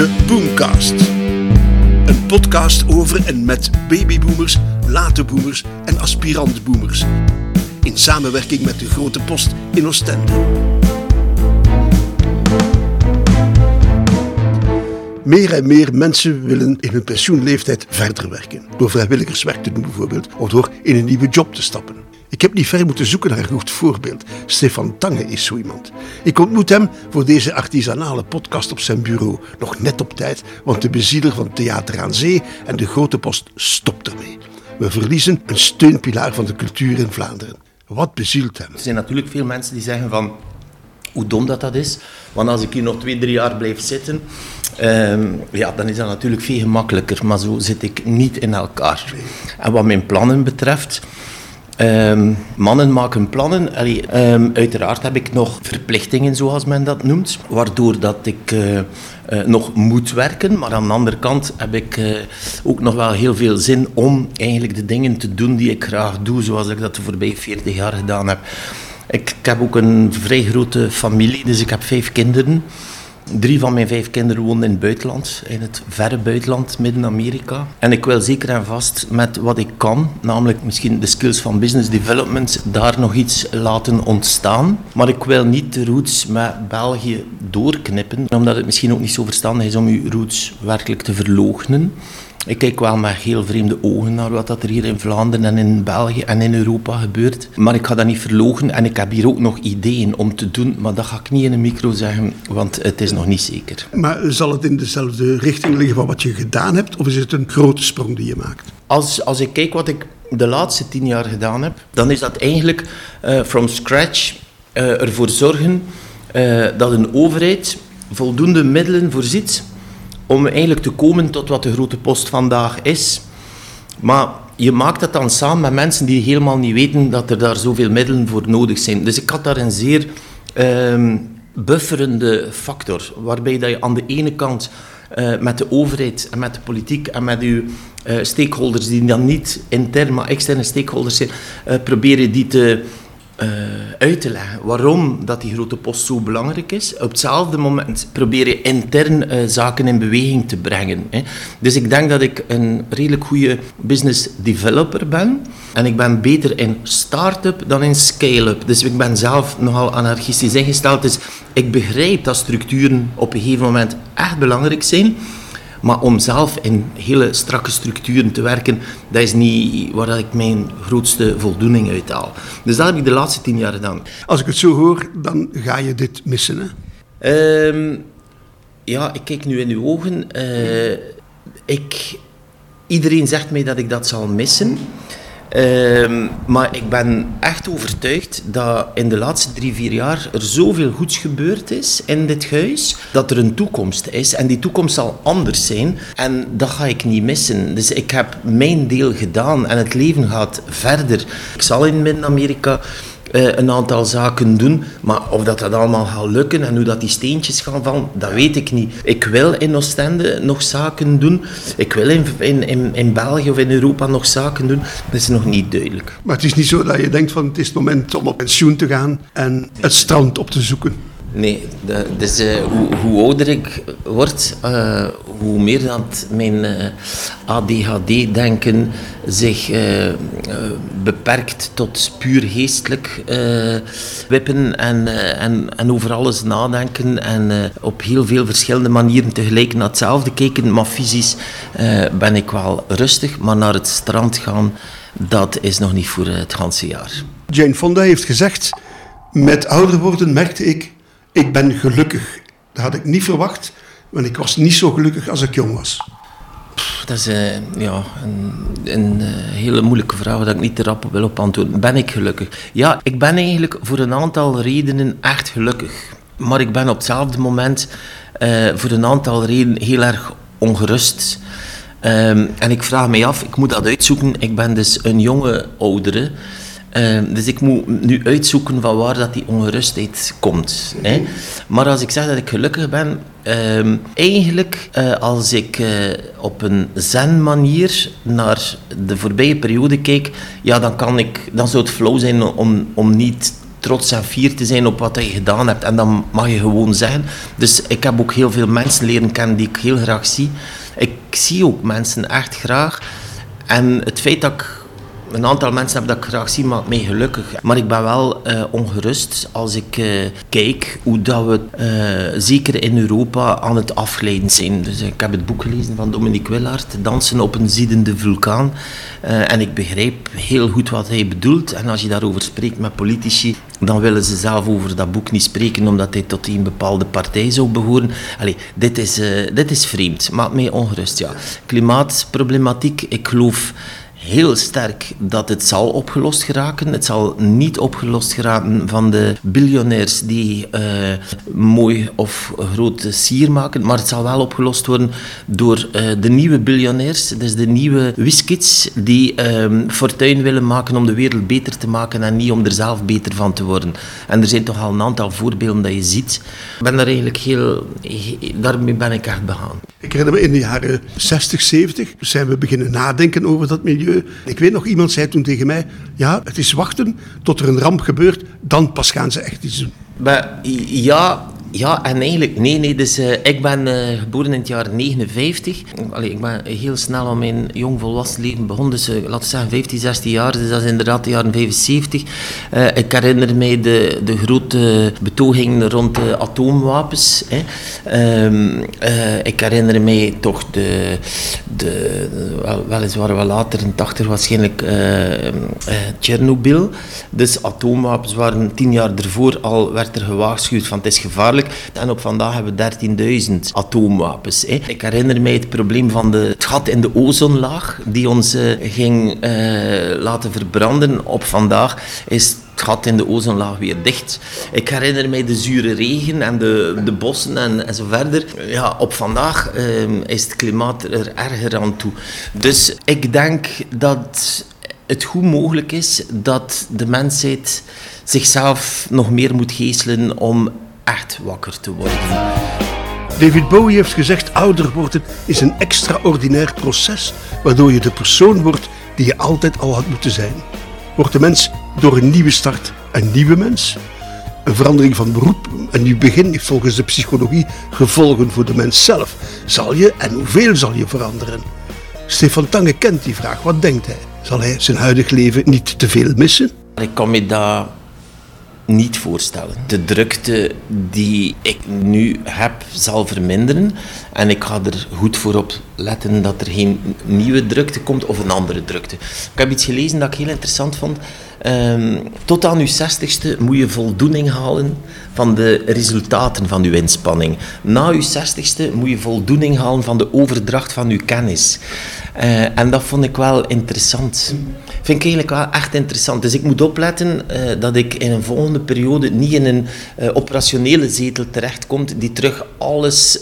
De Boomcast. Een podcast over en met babyboomers, late boomers en aspirant-boomers. In samenwerking met de Grote Post in Oostende. Meer en meer mensen willen in hun pensioenleeftijd verder werken. Door vrijwilligerswerk te doen bijvoorbeeld, of door in een nieuwe job te stappen. Ik heb niet ver moeten zoeken naar een goed voorbeeld. Stefan Tange is zo iemand. Ik ontmoet hem voor deze artisanale podcast op zijn bureau. Nog net op tijd, want de bezieler van Theater aan Zee en de Grote Post stopt ermee. We verliezen een steunpilaar van de cultuur in Vlaanderen. Wat bezielt hem? Er zijn natuurlijk veel mensen die zeggen van hoe dom dat dat is. Want als ik hier nog twee, drie jaar blijf zitten, ehm, ja, dan is dat natuurlijk veel gemakkelijker. Maar zo zit ik niet in elkaar. En wat mijn plannen betreft, ehm, mannen maken plannen. Ehm, uiteraard heb ik nog verplichtingen, zoals men dat noemt, waardoor dat ik eh, eh, nog moet werken. Maar aan de andere kant heb ik eh, ook nog wel heel veel zin om eigenlijk de dingen te doen die ik graag doe, zoals ik dat de voorbije 40 jaar gedaan heb. Ik, ik, heb ook een vrij grote familie, dus ik heb vijf kinderen. Drie van mijn vijf kinderen wonen in het buitenland, in het verre buitenland, Midden-Amerika. En ik wil zeker en vast met wat ik kan, namelijk misschien de skills van business development, daar nog iets laten ontstaan. Maar ik wil niet de roots met België doorknippen, omdat het misschien ook niet zo verstandig is om je roots werkelijk te verloochenen. Ik kijk wel met heel vreemde ogen naar wat er hier in Vlaanderen en in België en in Europa gebeurt. Maar ik ga dat niet verlogen en ik heb hier ook nog ideeën om te doen, maar dat ga ik niet in een micro zeggen, want het is nog niet zeker. Maar zal het in dezelfde richting liggen van wat je gedaan hebt, of is het een grote sprong die je maakt? Als, als ik kijk wat ik de laatste tien jaar gedaan heb, dan is dat eigenlijk uh, from scratch uh, ervoor zorgen uh, dat een overheid voldoende middelen voorziet om eigenlijk te komen tot wat de grote post vandaag is. Maar je maakt dat dan samen met mensen die helemaal niet weten dat er daar zoveel middelen voor nodig zijn. Dus ik had daar een zeer uh, bufferende factor, waarbij dat je aan de ene kant uh, met de overheid en met de politiek en met uw uh, stakeholders, die dan niet intern maar externe stakeholders zijn, uh, probeer je die te uh, uit te leggen waarom dat die grote post zo belangrijk is. Op hetzelfde moment probeer je intern uh, zaken in beweging te brengen. Hè. Dus ik denk dat ik een redelijk goede business developer ben. En ik ben beter in start-up dan in scale-up. Dus ik ben zelf nogal anarchistisch ingesteld. Dus ik begrijp dat structuren op een gegeven moment echt belangrijk zijn. Maar om zelf in hele strakke structuren te werken, dat is niet waar ik mijn grootste voldoening uit haal. Dus dat heb ik de laatste tien jaar gedaan. Als ik het zo hoor, dan ga je dit missen, hè? Um, ja, ik kijk nu in uw ogen. Uh, ik, iedereen zegt mij dat ik dat zal missen. Uh, maar ik ben echt overtuigd dat in de laatste drie, vier jaar er zoveel goeds gebeurd is in dit huis, dat er een toekomst is. En die toekomst zal anders zijn. En dat ga ik niet missen. Dus ik heb mijn deel gedaan en het leven gaat verder. Ik zal in Midden-Amerika uh, een aantal zaken doen. Maar of dat, dat allemaal gaat lukken en hoe dat die steentjes gaan vallen, dat weet ik niet. Ik wil in Oostende nog zaken doen. Ik wil in, in, in, in België of in Europa nog zaken doen. Dat is nog niet duidelijk. Maar het is niet zo dat je denkt van het is het moment om op pensioen te gaan en het strand op te zoeken. Nee, dus uh, hoe, hoe, ouder ik word, uh, hoe meer dat mijn uh, ADHD-denken zich beperkt tot puur geestelijk wippen en, en, en over alles nadenken en op heel veel verschillende manieren tegelijk naar hetzelfde kijken. Maar fysisch ben ik wel rustig, maar naar het strand gaan, dat is nog niet voor het ganse jaar. Jane Fonda heeft gezegd, met ouder worden merkte ik ik ben gelukkig. Dat had ik niet verwacht, want ik was niet zo gelukkig als ik jong was. Dat is uh, ja, een, een uh, hele moeilijke vraag waar ik niet te rap wil op antwoorden. Ben ik gelukkig? Ja, ik ben eigenlijk voor een aantal redenen echt gelukkig. Maar ik ben op hetzelfde moment uh, voor een aantal redenen heel erg ongerust. Um, en ik vraag me af, ik moet dat uitzoeken. Ik ben dus een jonge oudere. Uh, dus ik moet nu uitzoeken van waar dat die ongerustheid komt. Hè. Maar als ik zeg dat ik gelukkig ben, uh, eigenlijk uh, als ik uh, op een zen-manier naar de voorbije periode kijk, ja, dan, kan ik, dan zou het flauw zijn om, om niet trots en fier te zijn op wat je gedaan hebt. En dan mag je gewoon zeggen. Dus ik heb ook heel veel mensen leren kennen die ik heel graag zie. Ik zie ook mensen echt graag. En het feit dat ik een aantal mensen heb dat graag zie, maakt mij gelukkig. Maar ik ben wel uh, ongerust als ik uh, kijk hoe dat we, uh, zeker in Europa, aan het afglijden zijn. Dus ik heb het boek gelezen van Dominique Willard, Dansen op een ziedende vulkaan. en ik begrijp heel goed wat hij bedoelt. En als je daarover spreekt met politici, dan willen ze zelf over dat boek niet spreken, omdat hij tot een bepaalde partij zou behoren. Allee, dit is, dit is vreemd, maakt mij ongerust. Ja. Klimaatproblematiek, ik geloof heel sterk dat het zal opgelost geraken. Het zal niet opgelost geraken van de biljonairs die uh, mooi of grote sier maken, maar het zal wel opgelost worden door uh, de nieuwe biljonairs, dus de nieuwe wiskits die uh, fortuin willen maken om de wereld beter te maken en niet om er zelf beter van te worden. En er zijn toch al een aantal voorbeelden dat je ziet. Ik ben daar eigenlijk heel, daarmee ben ik echt begaan. Ik herinner me in de jaren 60, 70 zijn we beginnen nadenken over dat milieu. Ik weet nog, iemand zei toen tegen mij: Ja, het is wachten tot er een ramp gebeurt, dan pas gaan ze echt iets doen. Ja, ja, en eigenlijk, nee, nee. Dus uh, ik ben uh, geboren in het jaar 59. Allee, ik ben heel snel aan mijn jong volwassen leven begonnen. Dus uh, laten we zeggen 15, 16 jaar. Dus dat is inderdaad de jaren 75. ik herinner mij de, de grote betogingen rond de atoomwapens. Hè. Um, ik herinner mij toch de, de, wel, weliswaar wel later, in 80 waarschijnlijk, Tsjernobyl. Dus atoomwapens waren tien jaar ervoor al, werd er gewaarschuwd van het is gevaarlijk en op vandaag hebben we 13.000 atoomwapens. Hè. Ik herinner mij het probleem van de, het gat in de ozonlaag, die ons uh, ging uh, laten verbranden. Op vandaag is het gat in de ozonlaag weer dicht. Ik herinner mij de zure regen en de, de bossen en, en zo verder. Ja, op vandaag uh, is het klimaat er erger aan toe. Dus ik denk dat het goed mogelijk is dat de mensheid zichzelf nog meer moet geestelen om echt wakker te worden. David Bowie heeft gezegd: ouder worden is een extraordinair proces waardoor je de persoon wordt die je altijd al had moeten zijn. Wordt de mens door een nieuwe start een nieuwe mens? Een verandering van beroep, een nieuw begin, heeft volgens de psychologie gevolgen voor de mens zelf. Zal je en hoeveel zal je veranderen? Stefan Tange kent die vraag. Wat denkt hij? Zal hij zijn huidig leven niet te veel missen? Ik kan me daar niet voorstellen. De drukte die ik nu heb zal verminderen en ik ga er goed voor op letten dat er geen nieuwe drukte komt of een andere drukte. Ik heb iets gelezen dat ik heel interessant vond. Um, tot aan uw zestigste moet je voldoening halen van de resultaten van uw inspanning. Na uw zestigste moet je voldoening halen van de overdracht van uw kennis. Uh, en dat vond ik wel interessant. Vind ik eigenlijk wel echt interessant. Dus ik moet opletten uh, dat ik in een volgende periode niet in een uh, operationele zetel terechtkomt die terug alles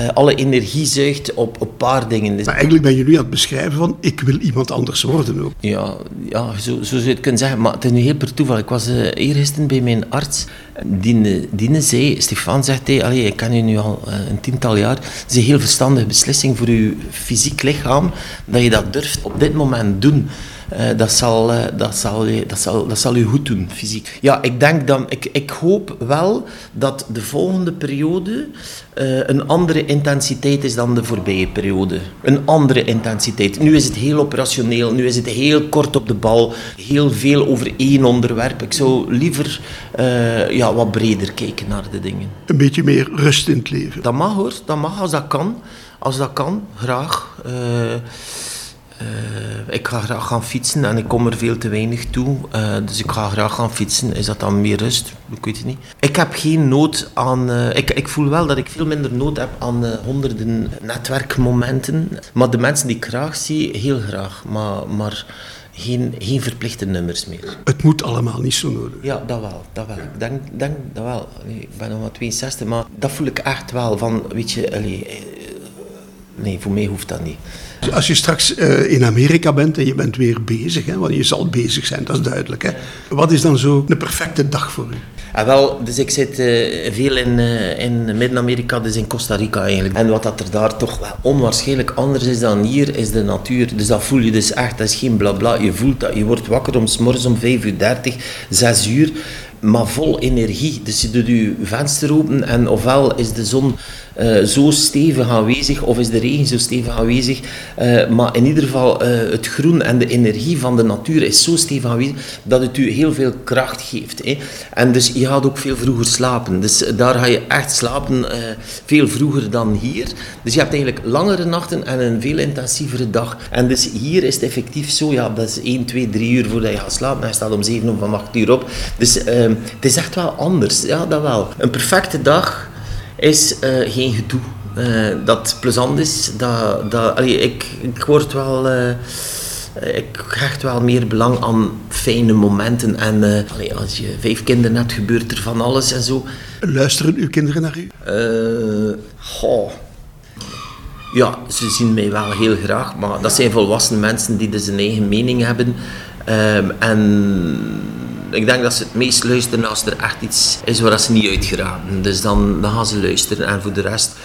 uh, alle energie zuigt op een paar dingen. Maar eigenlijk ben je nu aan het beschrijven van ik wil iemand anders worden ook. Ja, ja zo, zo zou je het kunnen zeggen. Maar het is nu heel per toeval. Ik was uh, eergisteren bij mijn arts. Die, die zei, Stefan zegt hij, allee, ik ken je nu al uh, een tiental jaar. Het is een heel verstandige beslissing voor je fysiek lichaam dat je dat durft op dit moment doen. Uh, dat, zal, uh, dat, zal, dat, zal, dat zal u goed doen, fysiek. Ja, ik denk dan, ik, ik hoop wel dat de volgende periode uh, een andere intensiteit is dan de voorbije periode. Een andere intensiteit. Nu is het heel operationeel, nu is het heel kort op de bal, heel veel over één onderwerp. Ik zou liever ja, wat breder kijken naar de dingen. Een beetje meer rust in het leven. Dat mag hoor, dat mag als dat kan. Als dat kan, graag. Uh, ik ga graag gaan fietsen en ik kom er veel te weinig toe. Uh, dus ik ga graag gaan fietsen. Is dat dan meer rust? Ik weet het niet. Ik heb geen nood aan... Uh, ik, ik voel wel dat ik veel minder nood heb aan honderden netwerkmomenten. Maar de mensen die ik graag zie, heel graag. Maar... maar geen, geen verplichte nummers meer. Het moet allemaal niet zo nodig. Ja, dat wel. Dat wel. Ik denk, denk dat wel. Ik ben nog maar 62, maar dat voel ik echt wel. Van, weet je, allee, nee, voor mij hoeft dat niet. Als je straks uh, in Amerika bent en je bent weer bezig, hè, want je zal bezig zijn, dat is duidelijk. Hè. Wat is dan zo een perfecte dag voor u? Ah, wel, dus ik zit eh, veel in, uh, in Midden-Amerika, dus in Costa Rica eigenlijk. En wat dat er daar toch onwaarschijnlijk anders is dan hier, is de natuur. Dus dat voel je dus echt, dat is geen blabla. Je voelt dat, je wordt wakker om s morgens om 5 uur 30, 6 uur maar vol energie. Dus je doet je venster open en ofwel is de zon uh, zo stevig aanwezig of is de regen zo stevig aanwezig. Uh, maar in ieder geval, uh, het groen en de energie van de natuur is zo stevig aanwezig dat het u heel veel kracht geeft. Hè. En dus je gaat ook veel vroeger slapen. Dus daar ga je echt slapen veel vroeger dan hier. Dus je hebt eigenlijk langere nachten en een veel intensievere dag. En dus hier is het effectief zo, ja, dat is 1, 2, 3 uur voordat je gaat slapen. En je staat om 7 uur van 8 uur op. Dus het is echt wel anders, ja, dat wel. Een perfecte dag is uh, geen gedoe. Uh, dat plezant is, dat, dat, allee, ik, ik word wel... Uh, ik hecht wel meer belang aan fijne momenten. En allee, als je vijf kinderen hebt, gebeurt er van alles en zo. Luisteren uw kinderen naar u? goh. Ja, ze zien mij wel heel graag, maar dat zijn volwassen mensen die dus een eigen mening hebben. Um, en ik denk dat ze het meest luisteren als er echt iets is waar ze niet uit geraken. Dus dan, dan gaan ze luisteren. En voor de rest...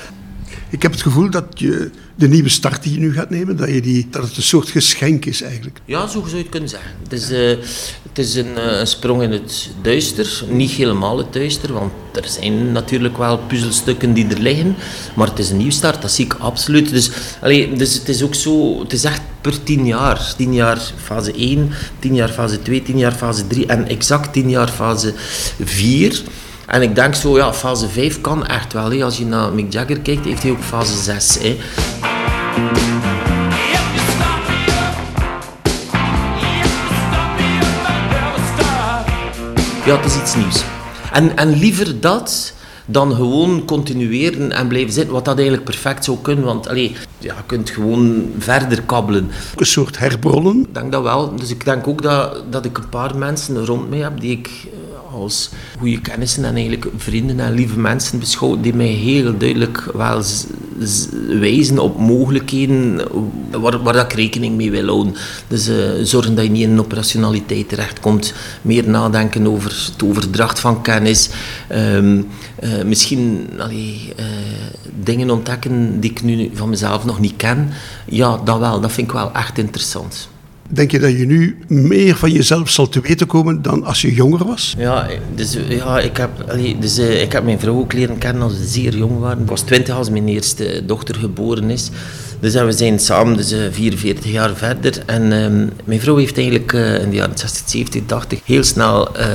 Ik heb het gevoel dat je de nieuwe start die je nu gaat nemen, dat, je die, dat het een soort geschenk is eigenlijk. Ja, zo zou je het kunnen zeggen. Het is, uh, het is een, uh, een, sprong in het duister. Niet helemaal het duister, want er zijn natuurlijk wel puzzelstukken die er liggen. Maar het is een nieuw start, dat zie ik absoluut. Dus, allee, dus het is ook zo, het is echt per tien jaar. Tien jaar fase 1, tien jaar fase 2, tien jaar fase 3 en exact tien jaar fase 4. En ik denk zo, ja, fase 5 kan echt wel. Hè. Als je naar Mick Jagger kijkt, heeft hij ook fase 6. Hè. Ja, het is iets nieuws. En, en liever dat dan gewoon continueren en blijven zitten, wat dat eigenlijk perfect zou kunnen, want allee, ja, je kunt gewoon verder kabbelen. Een soort herbronnen? Ik denk dat wel. Dus ik denk ook dat, dat ik een paar mensen rond mij heb die ik als goede kennissen en eigenlijk vrienden en lieve mensen beschouw, die mij heel duidelijk wel wijzen op mogelijkheden waar, waar ik rekening mee wil houden. Dus uh, zorgen dat je niet in operationaliteit terechtkomt, meer nadenken over het overdracht van kennis, um, uh, misschien uh, dingen ontdekken die ik nu van mezelf nog niet ken. Ja, dat wel, dat vind ik wel echt interessant. Denk je dat je nu meer van jezelf zal te weten komen dan als je jonger was? Ja, dus, ja ik, heb, dus, uh, ik heb mijn vrouw ook leren kennen als we zeer jong waren. Ik was twintig als mijn eerste dochter geboren is. Dus we zijn samen dus, uh, 44 jaar verder. En um, mijn vrouw heeft eigenlijk uh, in de jaren 60, 70, 80 heel snel uh,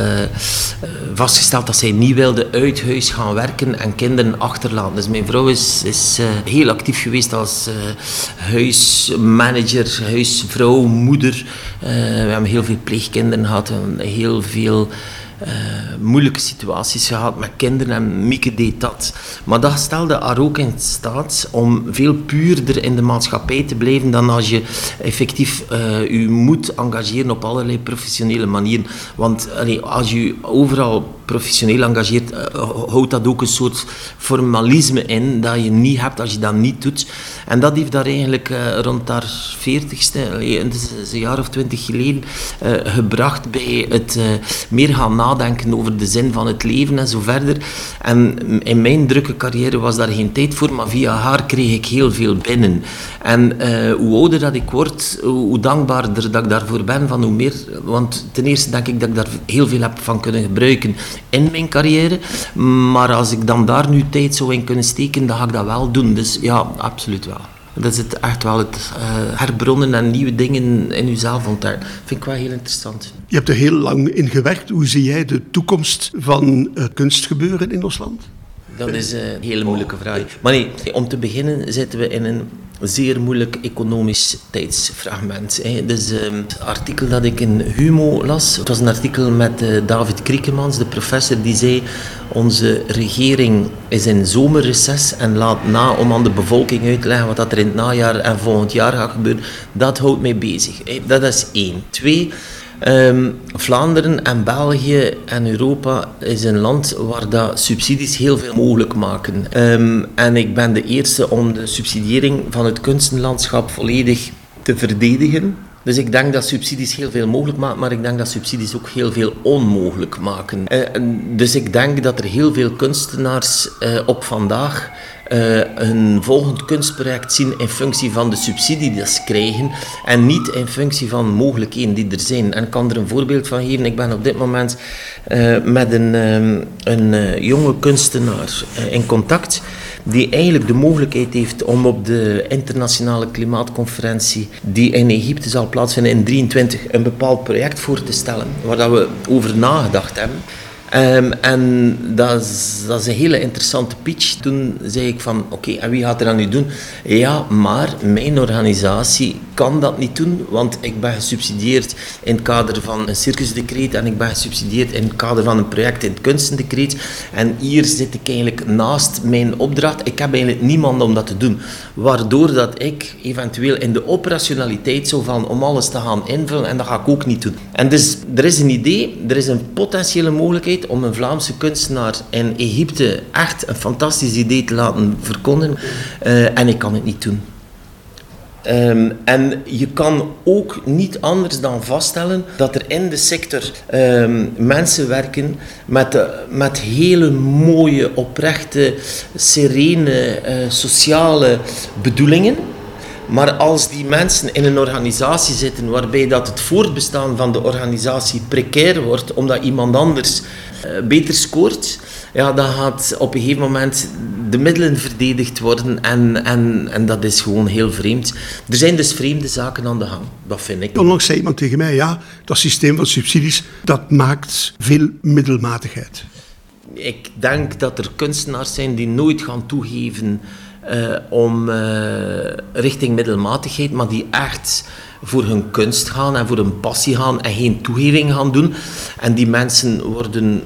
vastgesteld dat zij niet wilde uit huis gaan werken en kinderen achterlaten. Dus mijn vrouw is, is heel actief geweest als huismanager, huisvrouw, moeder. we hebben heel veel pleegkinderen gehad, heel veel uh, moeilijke situaties gehad met kinderen en Mieke deed dat. Maar dat stelde haar ook in staat om veel puurder in de maatschappij te blijven dan als je effectief je moet engageren op allerlei professionele manieren. Want allee, als je overal professioneel engageert, uh, houdt dat ook een soort formalisme in dat je niet hebt als je dat niet doet. En dat heeft daar eigenlijk uh, rond haar veertigste, een jaar of twintig geleden, uh, gebracht bij het meer gaan nadenken over de zin van het leven en zo verder. En in mijn drukke carrière was daar geen tijd voor, maar via haar kreeg ik heel veel binnen. En hoe ouder dat ik word, hoe dankbaarder dat ik daarvoor ben, van hoe meer, want ten eerste denk ik dat ik daar heel veel heb van kunnen gebruiken in mijn carrière. Maar als ik dan daar nu tijd zou in kunnen steken, dan ga ik dat wel doen. Dus ja, absoluut wel. Dat is het echt wel het uh, herbronnen en nieuwe dingen in jezelf ontdekken. Vind ik wel heel interessant. Je hebt er heel lang in gewerkt. Hoe zie jij de toekomst van uh, kunstgebeuren in ons land? Dat is een hele moeilijke vraag. Maar nee, om te beginnen zitten we in een zeer moeilijk economisch tijdsfragment. Dus ehm, artikel dat ik in Humo las, het was een artikel met uh, David Kriekemans, de professor, die zei onze regering is in zomerreces en laat na om aan de bevolking uit te leggen wat dat er in het najaar en volgend jaar gaat gebeuren. Dat houdt mij bezig. Dat is één. Twee, Um, Vlaanderen en België en Europa is een land waar dat subsidies heel veel mogelijk maken. Um, en ik ben de eerste om de subsidiëring van het kunstenlandschap volledig te verdedigen. Dus ik denk dat subsidies heel veel mogelijk maken, maar ik denk dat subsidies ook heel veel onmogelijk maken. Uh, dus ik denk dat er heel veel kunstenaars uh, op vandaag uh, een volgend kunstproject zien in functie van de subsidie die ze krijgen en niet in functie van mogelijkheden die er zijn. En ik kan er een voorbeeld van geven. Ik ben op dit moment uh, met een, um, een uh, jonge kunstenaar in contact die eigenlijk de mogelijkheid heeft om op de internationale klimaatconferentie die in Egypte zal plaatsvinden in 23 een bepaald project voor te stellen waar dat we over nagedacht hebben. Um, en dat is, dat is een hele interessante pitch. Toen zei ik van, oké, en wie gaat er dan nu doen? Ja, maar mijn organisatie kan dat niet doen, want ik ben gesubsidieerd in het kader van een circusdecreet en ik ben gesubsidieerd in het kader van een project in het kunstendecreet. En hier zit ik eigenlijk naast mijn opdracht. Ik heb eigenlijk niemand om dat te doen. Waardoor dat ik eventueel in de operationaliteit zou van om alles te gaan invullen en dat ga ik ook niet doen. En dus er is een idee, er is een potentiële mogelijkheid om een Vlaamse kunstenaar in Egypte echt een fantastisch idee te laten verkondigen. Uh, en ik kan het niet doen. Um, en je kan ook niet anders dan vaststellen dat er in de sector um, mensen werken met, uh, met hele mooie, oprechte, serene, uh, sociale bedoelingen. Maar als die mensen in een organisatie zitten waarbij dat het voortbestaan van de organisatie precair wordt, omdat iemand anders beter scoort, ja, dan gaat op een gegeven moment de middelen verdedigd worden en, en, en dat is gewoon heel vreemd. Er zijn dus vreemde zaken aan de gang, dat vind ik. Onlangs zei iemand tegen mij, ja, dat systeem van subsidies, dat maakt veel middelmatigheid. Ik denk dat er kunstenaars zijn die nooit gaan toegeven uh, om uh, richting middelmatigheid, maar die echt voor hun kunst gaan en voor hun passie gaan en geen toegeving gaan doen. En die mensen worden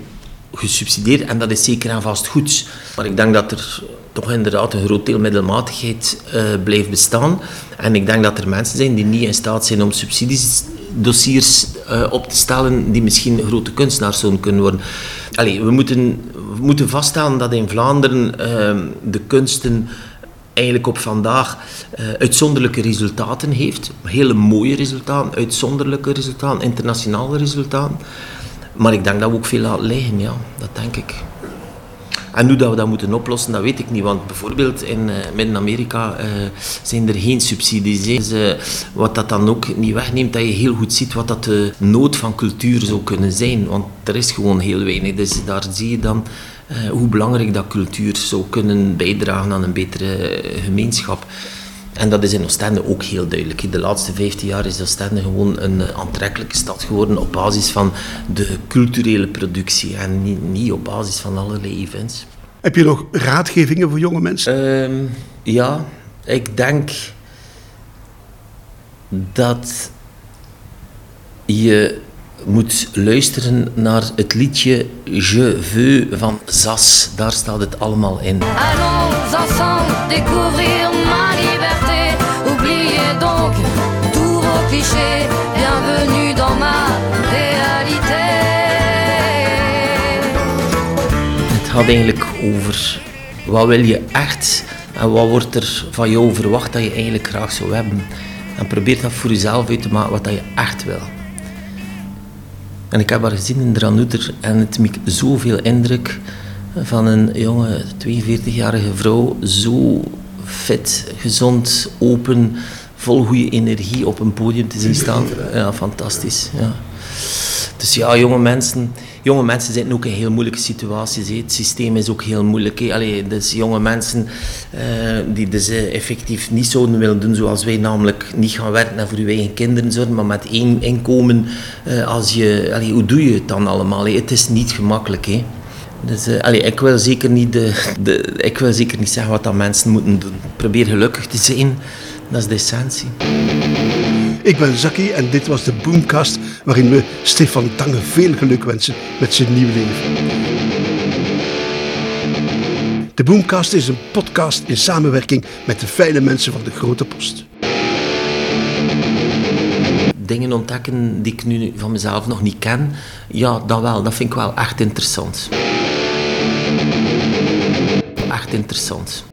gesubsidieerd en dat is zeker en vast goed. Maar ik denk dat er toch inderdaad een groot deel middelmatigheid uh, blijft bestaan. En ik denk dat er mensen zijn die niet in staat zijn om subsidiesdossiers op te stellen die misschien grote kunstenaars zouden kunnen worden. Allee, we, moeten, moeten vaststellen dat in Vlaanderen uh, de kunsten eigenlijk op vandaag uh, uitzonderlijke resultaten heeft. Hele mooie resultaten, uitzonderlijke resultaten, internationale resultaten. Maar ik denk dat we ook veel laten liggen, ja, dat denk ik. En hoe dat we dat moeten oplossen, dat weet ik niet. Want bijvoorbeeld in uh, Midden-Amerika uh, zijn er geen subsidies. Dus, uh, wat dat dan ook niet wegneemt, dat je heel goed ziet wat dat de nood van cultuur zou kunnen zijn. Want er is gewoon heel weinig. Dus daar zie je dan hoe belangrijk dat cultuur zou kunnen bijdragen aan een betere gemeenschap. En dat is in Oostende ook heel duidelijk. In de laatste 15 jaar is Oostende gewoon een aantrekkelijke stad geworden op basis van de culturele productie en niet, niet op basis van allerlei events. Heb je nog raadgevingen voor jonge mensen? Um, ja, ik denk dat je moet luisteren naar het liedje Je veux van Zas. Daar staat het allemaal in. Allons ensemble découvrir donc tous vos. Bienvenue dans ma réalité. Het gaat eigenlijk over wat wil je echt en wat wordt er van jou verwacht dat je eigenlijk graag zou hebben. En probeer dat voor jezelf uit te maken wat je echt wil. En ik heb haar gezien in Dranouter en het maakt zoveel indruk van een jonge 42-jarige vrouw, zo fit, gezond, open, vol goede energie op een podium te zien staan. Ja, fantastisch. Ja. Dus ja, jonge mensen, jonge mensen zitten ook in heel moeilijke situaties. He. Het systeem is ook heel moeilijk. Allee, dus jonge mensen uh, die dus uh, effectief niet zouden willen doen zoals wij, namelijk niet gaan werken en voor je eigen kinderen zorgen, maar met één inkomen. Uh, als je, hoe doe je het dan allemaal? He? Het is niet gemakkelijk. He. Dus, ik, wil zeker niet de, de, ik wil zeker niet zeggen wat dat mensen moeten doen. Probeer gelukkig te zijn, dat is de essentie. Ik ben Zaki en dit was de Boomcast waarin we Stefan Tange veel geluk wensen met zijn nieuw leven. De Boomcast is een podcast in samenwerking met de fijne mensen van de Grote Post. Dingen ontdekken die ik nu van mezelf nog niet ken, ja, dat wel. Dat vind ik wel echt interessant. Echt interessant.